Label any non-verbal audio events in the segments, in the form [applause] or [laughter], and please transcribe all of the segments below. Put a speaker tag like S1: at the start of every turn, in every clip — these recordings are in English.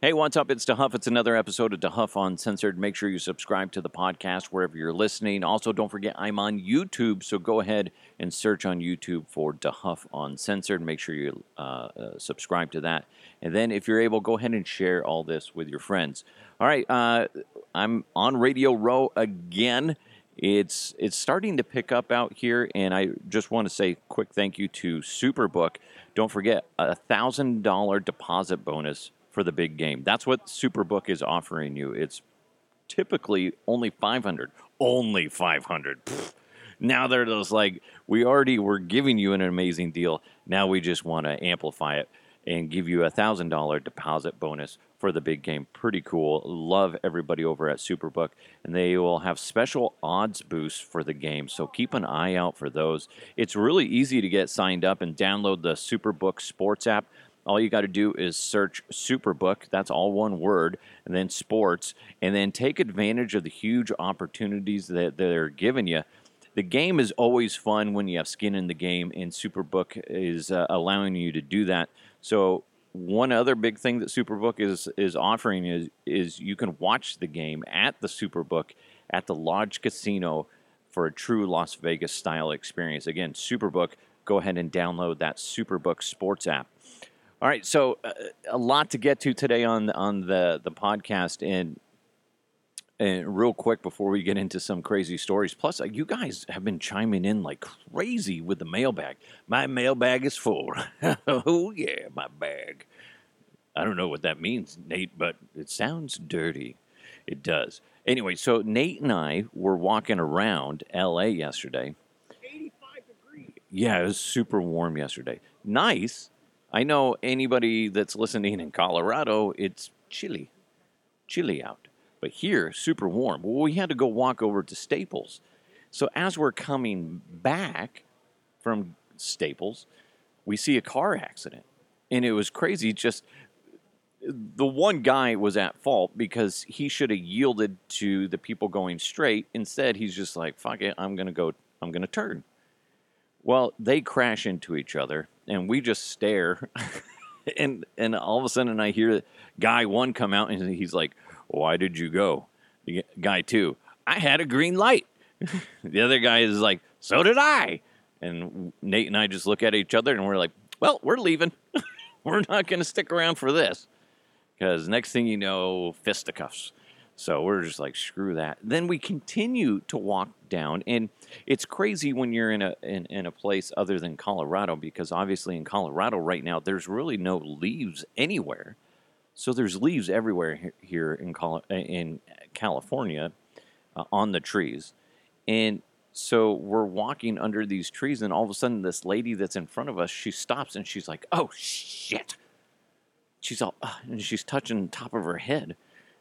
S1: Hey, what's up? It's DeHuff. It's another episode of DeHuff Uncensored. Make sure you subscribe to the podcast wherever you're listening. Also, don't forget I'm on YouTube, so go ahead and search on YouTube for DeHuff Uncensored. Make sure you uh, uh, subscribe to that. And then, if you're able, go ahead and share all this with your friends. All right, uh, I'm on Radio Row again. It's it's starting to pick up out here, and I just want to say quick thank you to Superbook. Don't forget a thousand dollar deposit bonus for the big game. That's what Superbook is offering you. It's typically only 500. Only 500. Pfft. Now they're just like, we already were giving you an amazing deal. Now we just want to amplify it and give you a thousand dollar deposit bonus for the big game. Pretty cool. Love everybody over at Superbook, and they will have special odds boosts for the game. So keep an eye out for those. It's really easy to get signed up and download the Superbook Sports app. All you got to do is search Superbook, that's all one word, and then sports, and then take advantage of the huge opportunities that they're giving you. The game is always fun when you have skin in the game, and Superbook is uh, allowing you to do that. So, one other big thing that Superbook is is offering is is you can watch the game at the Superbook at the Lodge Casino for a true Las Vegas style experience. Again, Superbook, go ahead and download that Superbook Sports app. All right, so uh, a lot to get to today on on the the podcast, and and real quick before we get into some crazy stories. Plus, uh, you guys have been chiming in like crazy with the mailbag. My mailbag is full. [laughs] oh yeah, my bag. I don't know what that means, Nate, but it sounds dirty. It does. Anyway, so Nate and I were walking around LA yesterday.
S2: 85 degrees.
S1: Yeah, it was super warm yesterday. Nice. I know anybody that's listening in Colorado, it's chilly, chilly out. But here, super warm. Well, we had to go walk over to Staples. So as we're coming back from Staples, we see a car accident. And it was crazy. Just the one guy was at fault because he should have yielded to the people going straight. Instead, he's just like, fuck it, I'm going to go, I'm going to turn. Well, they crash into each other, and we just stare. [laughs] and and all of a sudden, I hear guy one come out, and he's like, "Why did you go?" Guy two, I had a green light. [laughs] the other guy is like, "So did I." And Nate and I just look at each other, and we're like, "Well, we're leaving. [laughs] we're not going to stick around for this." Because next thing you know, fisticuffs. So we're just like, screw that. Then we continue to walk down, and it's crazy when you're in a in, in a place other than Colorado, because obviously in Colorado right now there's really no leaves anywhere. So there's leaves everywhere here in Col- in California uh, on the trees, and so we're walking under these trees, and all of a sudden this lady that's in front of us she stops and she's like, "Oh shit!" She's all "Ugh," and she's touching the top of her head.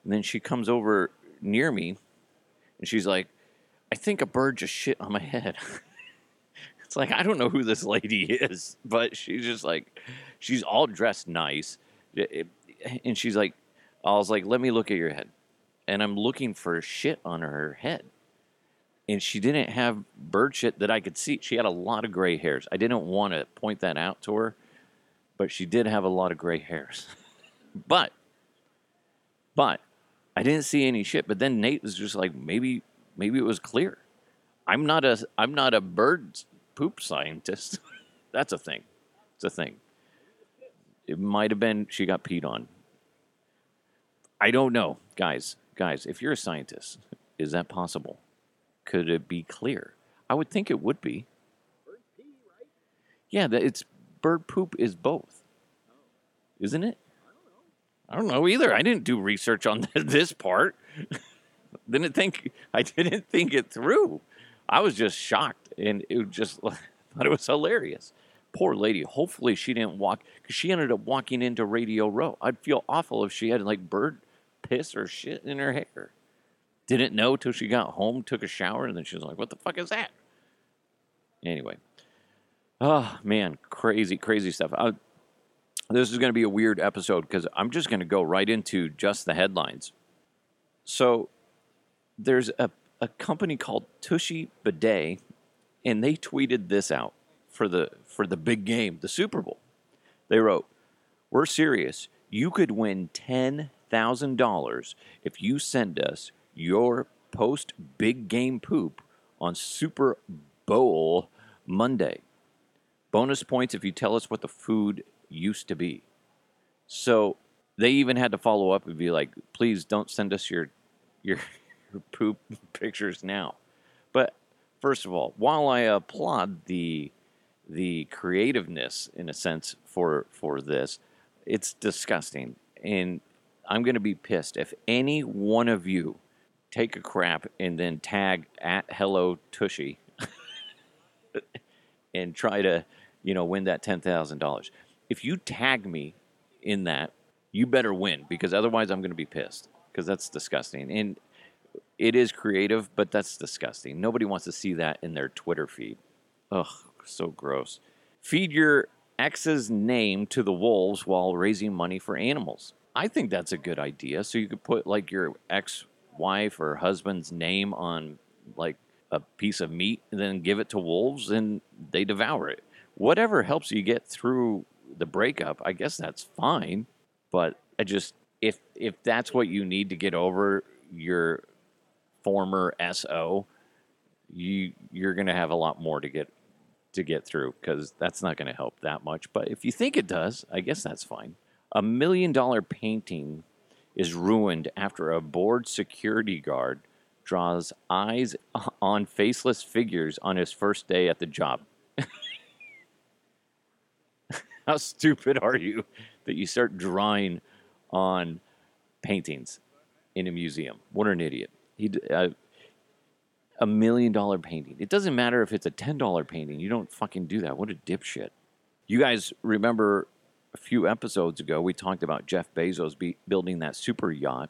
S1: And then she comes over near me and she's like, I think a bird just shit on my head. [laughs] it's like, I don't know who this lady is, but she's just like, she's all dressed nice. It- eh, and she's like, I was like, let me look at your head. And I'm looking for shit on her head. And she didn't have bird shit that I could see. She had a lot of gray hairs. I didn't want to point that out to her, but she did have a lot of gray hairs. [laughs] but, but I didn't see any shit. But then Nate was just like, maybe, maybe it was clear. I'm not a, I'm not a bird poop scientist. [laughs] That's a thing. It's a thing. It might have been she got peed on. I don't know, guys. Guys, if you're a scientist, is that possible? Could it be clear? I would think it would be.
S2: Bird pee, right?
S1: Yeah, it's bird poop is both, isn't it? I don't know either. I didn't do research on [laughs] this part. [laughs] didn't think I didn't think it through. I was just shocked, and it just [laughs] thought it was hilarious. Poor lady. Hopefully she didn't walk because she ended up walking into Radio Row. I'd feel awful if she had like bird piss or shit in her hair. Didn't know till she got home, took a shower, and then she was like, "What the fuck is that?" Anyway, oh man, crazy, crazy stuff. I, this is going to be a weird episode because I'm just going to go right into just the headlines. So, there's a, a company called Tushy Bidet, and they tweeted this out for the for the big game, the Super Bowl. They wrote, "We're serious. You could win $10,000 if you send us your post big game poop on Super Bowl Monday. Bonus points if you tell us what the food used to be. So they even had to follow up and be like, please don't send us your your, [laughs] your poop pictures now. But first of all, while I applaud the the creativeness in a sense for for this, it's disgusting. And I'm gonna be pissed if any one of you take a crap and then tag at hello tushy [laughs] and try to, you know, win that ten thousand dollars. If you tag me in that, you better win because otherwise I'm going to be pissed because that's disgusting. And it is creative, but that's disgusting. Nobody wants to see that in their Twitter feed. Ugh, so gross. Feed your ex's name to the wolves while raising money for animals. I think that's a good idea. So you could put like your ex wife or husband's name on like a piece of meat and then give it to wolves and they devour it. Whatever helps you get through the breakup, I guess that's fine. But I just if if that's what you need to get over your former SO, you you're going to have a lot more to get to get through because that's not going to help that much. But if you think it does, I guess that's fine. A million dollar painting is ruined after a bored security guard draws eyes on faceless figures on his first day at the job. [laughs] How stupid are you that you start drawing on paintings in a museum? What an idiot. He, uh, a million dollar painting. It doesn't matter if it's a $10 painting. You don't fucking do that. What a dipshit. You guys remember a few episodes ago, we talked about Jeff Bezos be, building that super yacht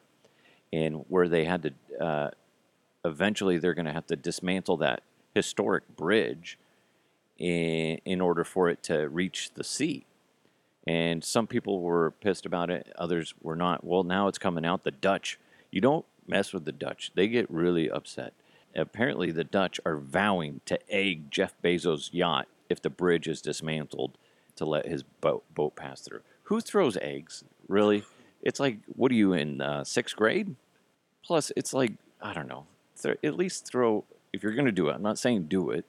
S1: and where they had to, uh, eventually, they're going to have to dismantle that historic bridge in, in order for it to reach the sea. And some people were pissed about it, others were not. Well, now it's coming out the Dutch. You don't mess with the Dutch, they get really upset. Apparently, the Dutch are vowing to egg Jeff Bezos' yacht if the bridge is dismantled to let his boat, boat pass through. Who throws eggs? Really? It's like, what are you in uh, sixth grade? Plus, it's like, I don't know. Th- at least throw, if you're going to do it, I'm not saying do it,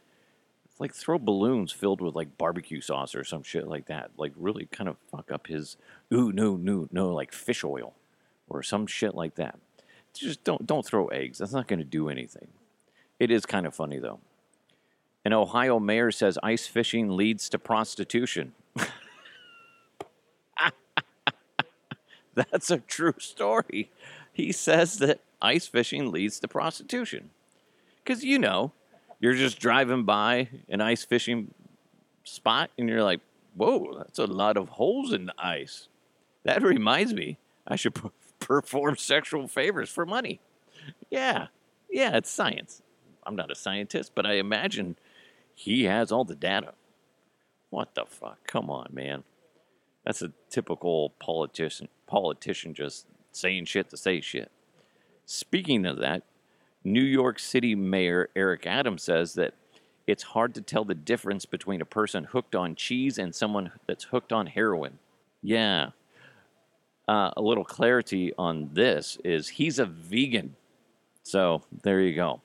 S1: like throw balloons filled with like barbecue sauce or some shit like that. Like really kind of fuck up his, ooh, no, no, no, like fish oil or some shit like that. Just don't, don't throw eggs. That's not going to do anything. It is kind of funny though. An Ohio mayor says ice fishing leads to prostitution. [laughs] That's a true story. He says that ice fishing leads to prostitution. Because, you know, you're just driving by an ice fishing spot and you're like, whoa, that's a lot of holes in the ice. That [laughs] reminds me, I should p- [laughs] perform sexual favors for money. Yeah, yeah, it's science. I'm not a scientist, but I imagine he has all the data. What the fuck? Come on, man. That's a typical politician politician just saying shit to say shit. Speaking of that, New York City Mayor Eric Adams says that it's hard to tell the difference between a person hooked on cheese and someone that's hooked on heroin. Yeah. Uh, a little clarity on this is he's a vegan. So there you go.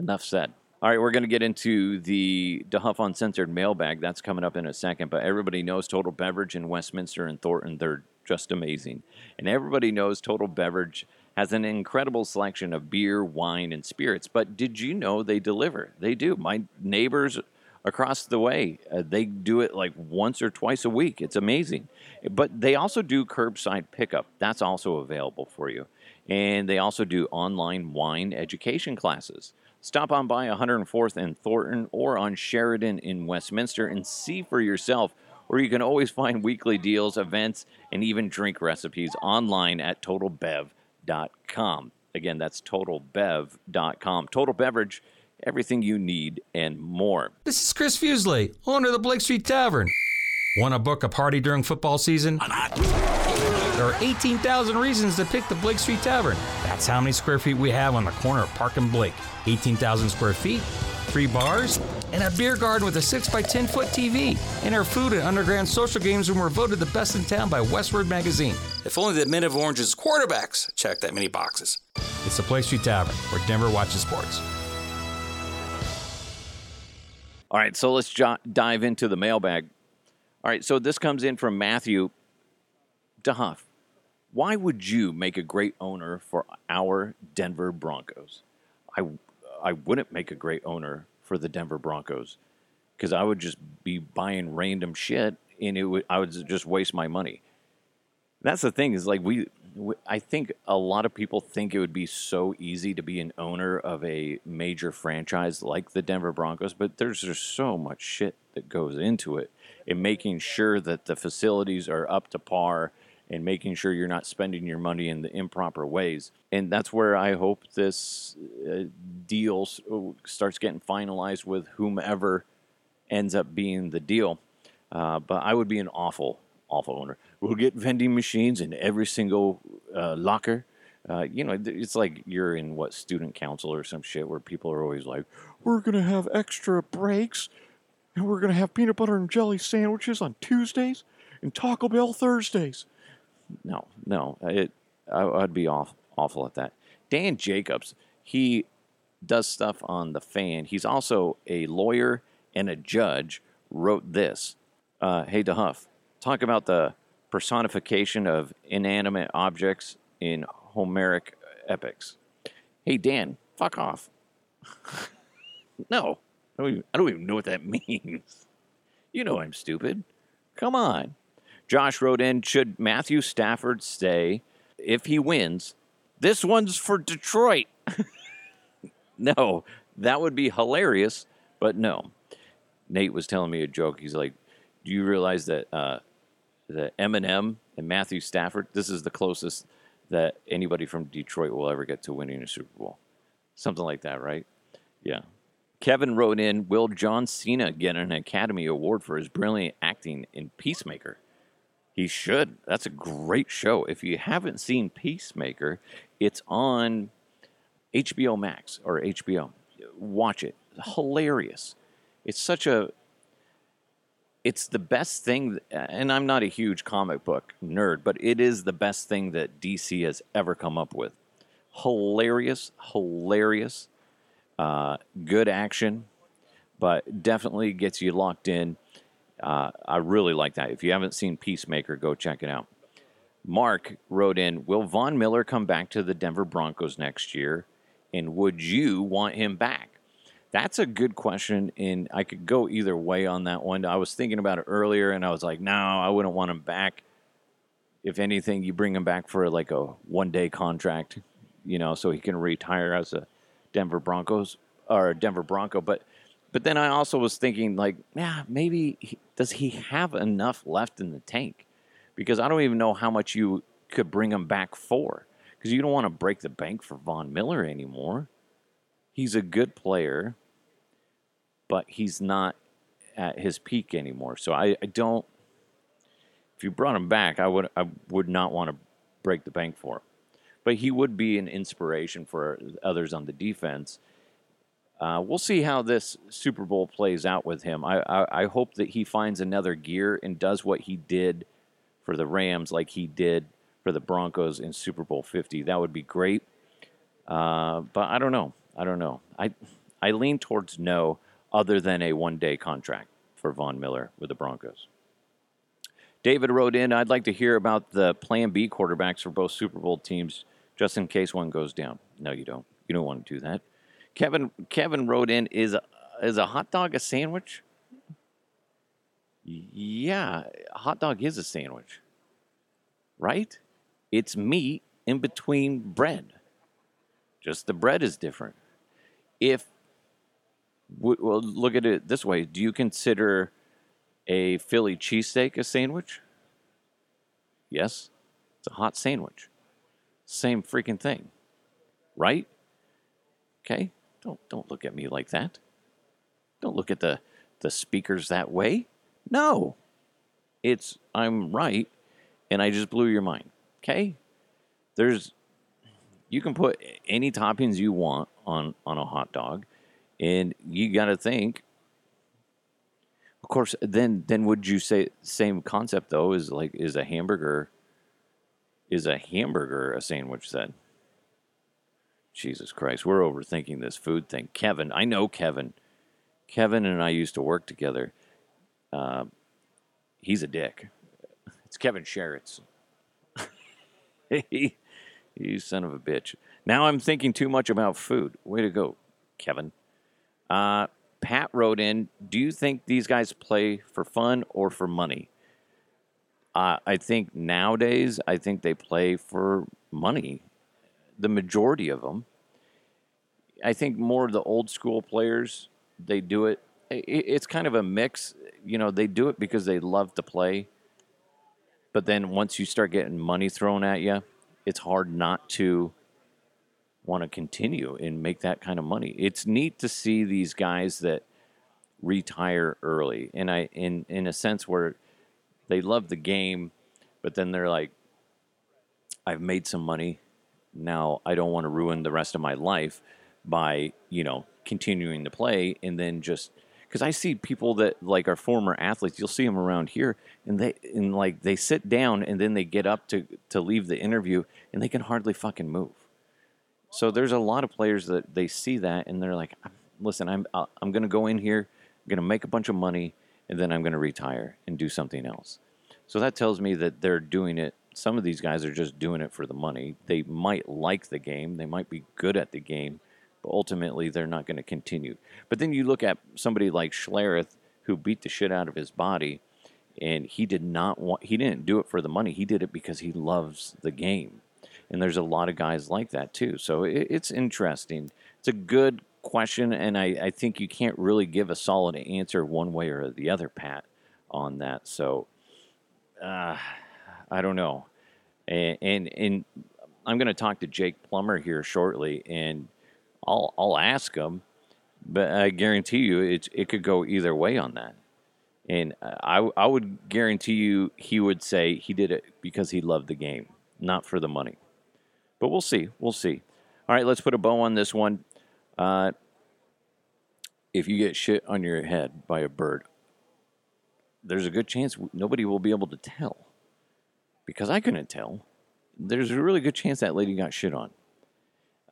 S1: Enough said. All right, we're going to get into the DeHuff Uncensored mailbag. That's coming up in a second. But everybody knows Total Beverage in Westminster and Thornton. They're just amazing. And everybody knows Total Beverage has an incredible selection of beer, wine, and spirits. But did you know they deliver? They do. My neighbors across the way, uh, they do it like once or twice a week. It's amazing. But they also do curbside pickup. That's also available for you. And they also do online wine education classes. Stop on by 104th and Thornton or on Sheridan in Westminster and see for yourself. Or you can always find weekly deals, events, and even drink recipes online at totalbev.com. Again, that's totalbev.com. Total Beverage, everything you need and more.
S3: This is Chris Fuselier, owner of the Blake Street Tavern. Want to book a party during football season? There are 18,000 reasons to pick the Blake Street Tavern. That's how many square feet we have on the corner of Park and Blake. 18,000 square feet, three bars, and a beer garden with a 6 by 10 foot TV. And our food and underground social games room were voted the best in town by Westword Magazine. If only the Men of Orange's quarterbacks checked that many boxes. It's the Blake Street Tavern, where Denver watches sports.
S1: All right, so let's jo- dive into the mailbag. All right, so this comes in from Matthew DeHuff. Why would you make a great owner for our Denver Broncos? I, I wouldn't make a great owner for the Denver Broncos because I would just be buying random shit and it would I would just waste my money. That's the thing is like we, we I think a lot of people think it would be so easy to be an owner of a major franchise like the Denver Broncos, but there's just so much shit that goes into it in making sure that the facilities are up to par and making sure you're not spending your money in the improper ways. And that's where I hope this uh, deal starts getting finalized with whomever ends up being the deal. Uh, but I would be an awful, awful owner. We'll get vending machines in every single uh, locker. Uh, you know, it's like you're in what student council or some shit where people are always like, "We're gonna have extra breaks, and we're gonna have peanut butter and jelly sandwiches on Tuesdays and Taco Bell Thursdays." No, no, it I, I'd be off awful at that. Dan Jacobs, he does stuff on the fan. He's also a lawyer and a judge. Wrote this. Uh, hey, DeHuff, talk about the personification of inanimate objects in Homeric epics. Hey, Dan, fuck off. [laughs] no, I don't, even, I don't even know what that [laughs] means. You know I'm stupid. Come on. Josh wrote in Should Matthew Stafford stay if he wins? This one's for Detroit. [laughs] no, that would be hilarious, but no. Nate was telling me a joke. He's like, Do you realize that uh, that Eminem and Matthew Stafford, this is the closest that anybody from Detroit will ever get to winning a Super Bowl? Something like that, right? Yeah. Kevin wrote in Will John Cena get an Academy Award for his brilliant acting in Peacemaker? He should. That's a great show. If you haven't seen Peacemaker, it's on HBO Max or HBO. Watch it. Hilarious. It's such a it's the best thing and I'm not a huge comic book nerd, but it is the best thing that DC has ever come up with. Hilarious, hilarious, uh, good action, but definitely gets you locked in. Uh, I really like that. If you haven't seen Peacemaker, go check it out. Mark wrote in Will Von Miller come back to the Denver Broncos next year? And would you want him back? That's a good question. And I could go either way on that one. I was thinking about it earlier and I was like, no, I wouldn't want him back. If anything, you bring him back for like a one day contract, you know, so he can retire as a Denver Broncos or a Denver Bronco. But but then I also was thinking, like, yeah, maybe he, does he have enough left in the tank? Because I don't even know how much you could bring him back for. Because you don't want to break the bank for Von Miller anymore. He's a good player, but he's not at his peak anymore. So I, I don't. If you brought him back, I would I would not want to break the bank for him. But he would be an inspiration for others on the defense. Uh, we'll see how this Super Bowl plays out with him. I, I, I hope that he finds another gear and does what he did for the Rams, like he did for the Broncos in Super Bowl 50. That would be great. Uh, but I don't know. I don't know. I I lean towards no, other than a one day contract for Von Miller with the Broncos. David wrote in, I'd like to hear about the Plan B quarterbacks for both Super Bowl teams, just in case one goes down. No, you don't. You don't want to do that. Kevin Kevin wrote in, is is a hot dog a sandwich? Yeah, a hot dog is a sandwich, right? It's meat in between bread. Just the bread is different. If well, look at it this way: Do you consider a Philly cheesesteak a sandwich? Yes, it's a hot sandwich. Same freaking thing, right? Okay, don't don't look at me like that. Don't look at the the speakers that way. No, it's I'm right, and I just blew your mind. Okay, there's you can put any toppings you want on on a hot dog, and you got to think. Of course, then then would you say same concept though is like is a hamburger Is a hamburger a sandwich then? Jesus Christ, we're overthinking this food thing. Kevin, I know Kevin. Kevin and I used to work together. Uh, he's a dick. It's Kevin Sheritz. [laughs] he, you son of a bitch. Now I'm thinking too much about food. Way to go, Kevin. Uh, Pat wrote in Do you think these guys play for fun or for money? Uh, I think nowadays, I think they play for money. The majority of them. I think more of the old school players, they do it. It's kind of a mix. You know, they do it because they love to play. But then once you start getting money thrown at you, it's hard not to want to continue and make that kind of money. It's neat to see these guys that retire early, and I in in a sense where they love the game, but then they're like, I've made some money. Now I don't want to ruin the rest of my life by you know continuing to play and then just because I see people that like are former athletes, you'll see them around here, and they and like they sit down and then they get up to to leave the interview and they can hardly fucking move. So there's a lot of players that they see that and they're like, listen, I'm I'm going to go in here, I'm going to make a bunch of money, and then I'm going to retire and do something else. So that tells me that they're doing it. Some of these guys are just doing it for the money. They might like the game, they might be good at the game, but ultimately they're not going to continue. But then you look at somebody like Schlereth who beat the shit out of his body and he did not want he didn't do it for the money. He did it because he loves the game. And there's a lot of guys like that too. So it, it's interesting. It's a good question, and I, I think you can't really give a solid answer one way or the other, Pat, on that. So uh, I don't know. And, and, and I'm going to talk to Jake Plummer here shortly, and I'll, I'll ask him, but I guarantee you it's, it could go either way on that. And I, I would guarantee you he would say he did it because he loved the game, not for the money. But we'll see. We'll see. All right, let's put a bow on this one. Uh, if you get shit on your head by a bird, there's a good chance nobody will be able to tell. Because I couldn't tell. There's a really good chance that lady got shit on.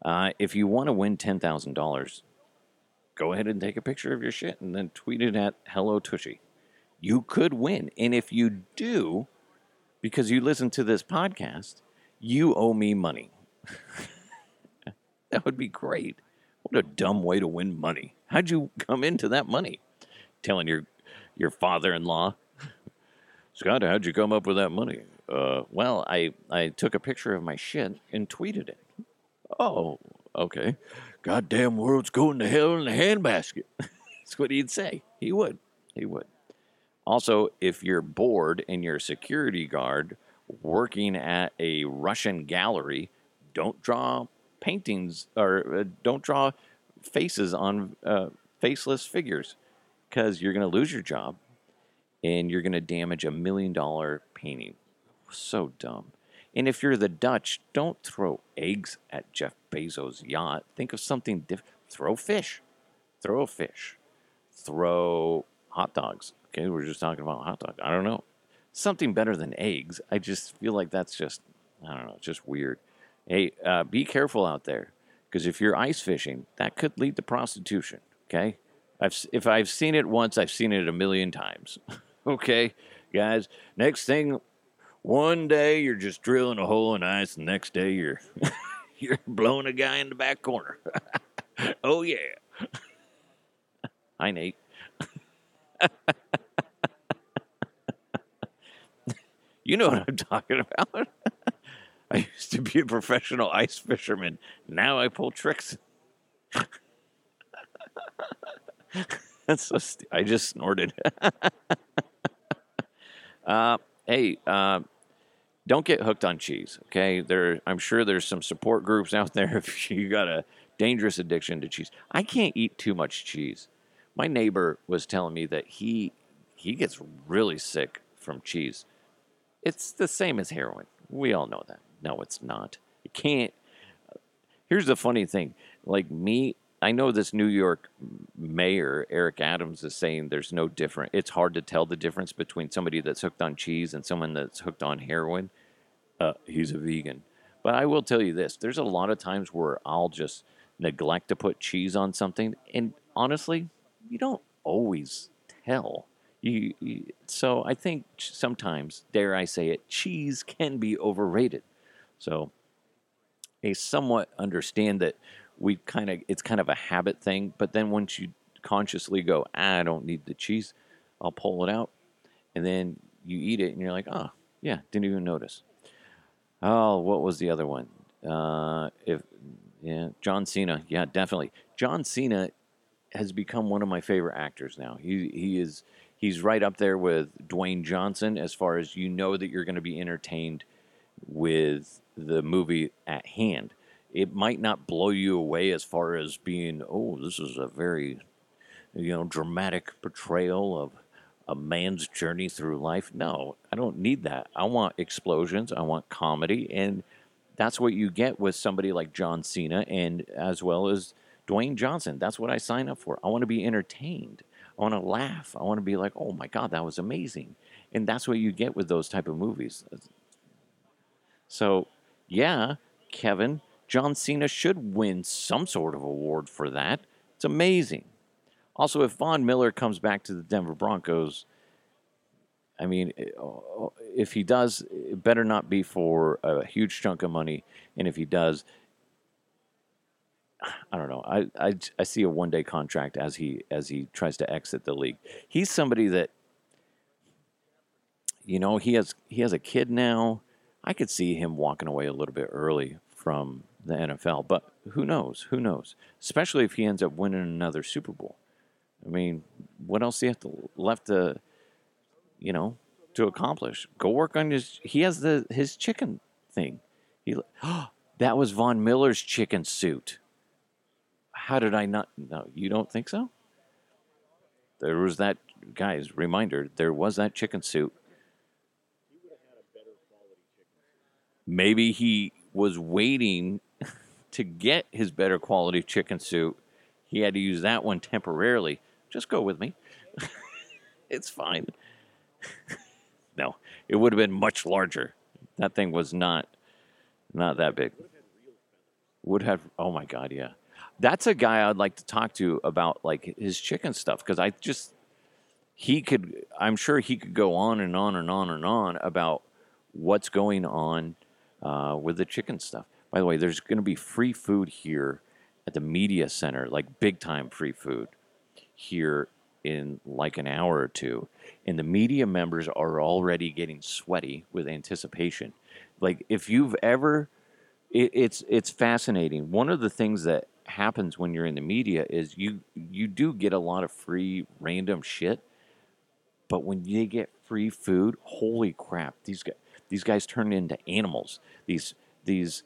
S1: Uh, if you want to win $10,000, go ahead and take a picture of your shit and then tweet it at Hello Tushy. You could win. And if you do, because you listen to this podcast, you owe me money. [laughs] that would be great. What a dumb way to win money. How'd you come into that money? Telling your your father-in-law, Scott, how'd you come up with that money? Uh, well, I I took a picture of my shit and tweeted it. Oh, okay. Goddamn world's going to hell in a handbasket. [laughs] That's what he'd say. He would. He would. Also, if you're bored and you're a security guard working at a Russian gallery, don't draw paintings or uh, don't draw faces on uh, faceless figures because you're going to lose your job and you're going to damage a million dollar painting. So dumb. And if you're the Dutch, don't throw eggs at Jeff Bezos' yacht. Think of something different. Throw fish. Throw a fish. Throw hot dogs. Okay, we're just talking about hot dogs. I don't know. Something better than eggs. I just feel like that's just, I don't know, it's just weird. Hey, uh, be careful out there because if you're ice fishing, that could lead to prostitution. Okay, I've if I've seen it once, I've seen it a million times. [laughs] okay, guys. Next thing, one day you're just drilling a hole in ice, and next day you're [laughs] you're blowing a guy in the back corner. [laughs] oh yeah. Hi Nate. you know what I'm talking about. I used to be a professional ice fisherman. Now I pull tricks. [laughs] That's so. St- I just snorted. [laughs] uh, hey, uh, don't get hooked on cheese. Okay, there. I'm sure there's some support groups out there [laughs] if you got a dangerous addiction to cheese. I can't eat too much cheese. My neighbor was telling me that he he gets really sick from cheese. It's the same as heroin. We all know that. No, it's not. You can't. Here's the funny thing. Like me, I know this New York mayor, Eric Adams, is saying there's no different. It's hard to tell the difference between somebody that's hooked on cheese and someone that's hooked on heroin. uh, he's a vegan. But I will tell you this: there's a lot of times where I'll just neglect to put cheese on something, and honestly, you don't always tell. You, you so I think sometimes, dare I say it, cheese can be overrated. So I somewhat understand that we kind of it's kind of a habit thing, but then once you consciously go, ah, I don't need the cheese, I'll pull it out, and then you eat it, and you're like, oh yeah, didn't even notice. Oh, what was the other one? Uh, if yeah, John Cena, yeah, definitely. John Cena has become one of my favorite actors now. He he is he's right up there with Dwayne Johnson as far as you know that you're going to be entertained with the movie at hand. It might not blow you away as far as being, oh, this is a very, you know, dramatic portrayal of a man's journey through life. No, I don't need that. I want explosions. I want comedy, and that's what you get with somebody like John Cena, and as well as Dwayne Johnson. That's what I sign up for. I want to be entertained. I want to laugh. I want to be like, oh my god, that was amazing, and that's what you get with those type of movies. So, yeah, Kevin, John Cena should win some sort of award for that. It's amazing. Also, if Von Miller comes back to the Denver Broncos, I mean, eh, if he does, it better not be for a huge chunk of money. And if he does, I don't know. I, I, I see a one day contract as he as he tries to exit the league. He's somebody that you know he has he has a kid now. I could see him walking away a little bit early from the NFL, but who knows? Who knows? Especially if he ends up winning another Super Bowl. I mean, what else do you have to left to, you know, to accomplish? Go work on his. He has the his chicken thing. He, oh, [gasps] that was Von Miller's chicken suit. How did I not? No, you don't think so? There was that, guys. Reminder: there was that chicken suit. Maybe he was waiting [laughs] to get his better quality chicken suit. He had to use that one temporarily just go with me. [laughs] it's fine. [laughs] no, it would have been much larger. That thing was not not that big. Would have oh my god, yeah. That's a guy I'd like to talk to about like his chicken stuff because I just he could I'm sure he could go on and on and on and on about what's going on uh, with the chicken stuff. By the way, there's going to be free food here at the media center, like big time free food here in like an hour or two. And the media members are already getting sweaty with anticipation. Like if you've ever it, it's it's fascinating. One of the things that happens when you're in the media is you you do get a lot of free random shit. But when you get free food, holy crap, these guys these guys turn into animals. These these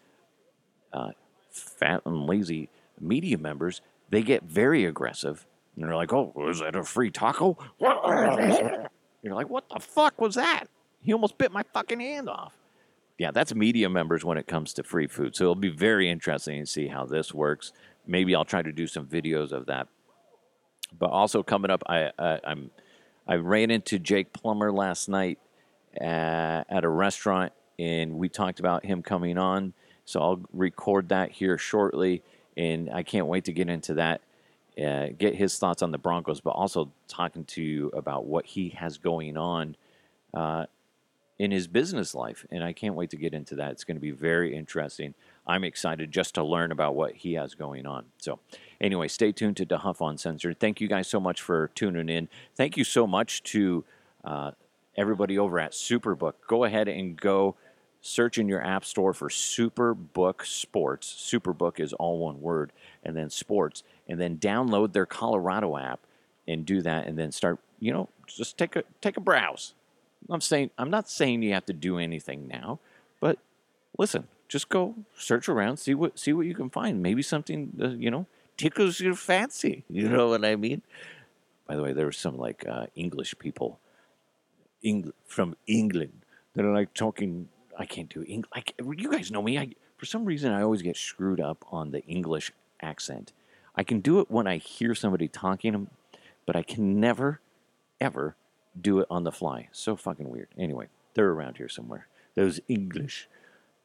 S1: uh, fat and lazy media members, they get very aggressive and they're like, oh, was that a free taco? [laughs] You're like, what the fuck was that? He almost bit my fucking hand off. Yeah, that's media members when it comes to free food. So it'll be very interesting to see how this works. Maybe I'll try to do some videos of that. But also coming up, I, I I'm I ran into Jake Plummer last night at, at a restaurant, and we talked about him coming on. So I'll record that here shortly, and I can't wait to get into that uh, get his thoughts on the Broncos, but also talking to you about what he has going on uh, in his business life. And I can't wait to get into that. It's going to be very interesting. I'm excited just to learn about what he has going on. So, anyway, stay tuned to DeHuff Uncensored. Thank you guys so much for tuning in. Thank you so much to uh, everybody over at Superbook. Go ahead and go search in your app store for Superbook Sports. Superbook is all one word, and then sports, and then download their Colorado app and do that, and then start. You know, just take a take a browse. I'm saying I'm not saying you have to do anything now, but listen, just go search around, see what see what you can find. Maybe something uh, you know tickles your fancy. You know what I mean? By the way, there were some like uh, English people, From England that are like talking I can't do English. Like you guys know me. I for some reason I always get screwed up on the English accent. I can do it when I hear somebody talking, but I can never, ever do it on the fly. So fucking weird. Anyway, they're around here somewhere. Those English.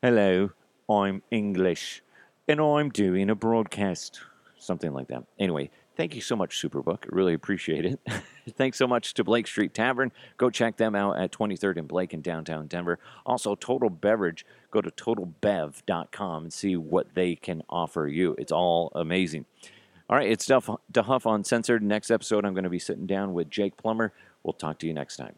S1: Hello, I'm English, and I'm doing a broadcast. Something like that. Anyway, thank you so much, Superbook. Really appreciate it. [laughs] Thanks so much to Blake Street Tavern. Go check them out at 23rd and Blake in downtown Denver. Also, Total Beverage. Go to totalbev.com and see what they can offer you. It's all amazing. All right, it's Duff, DeHuff Uncensored. Next episode, I'm going to be sitting down with Jake Plummer. We'll talk to you next time.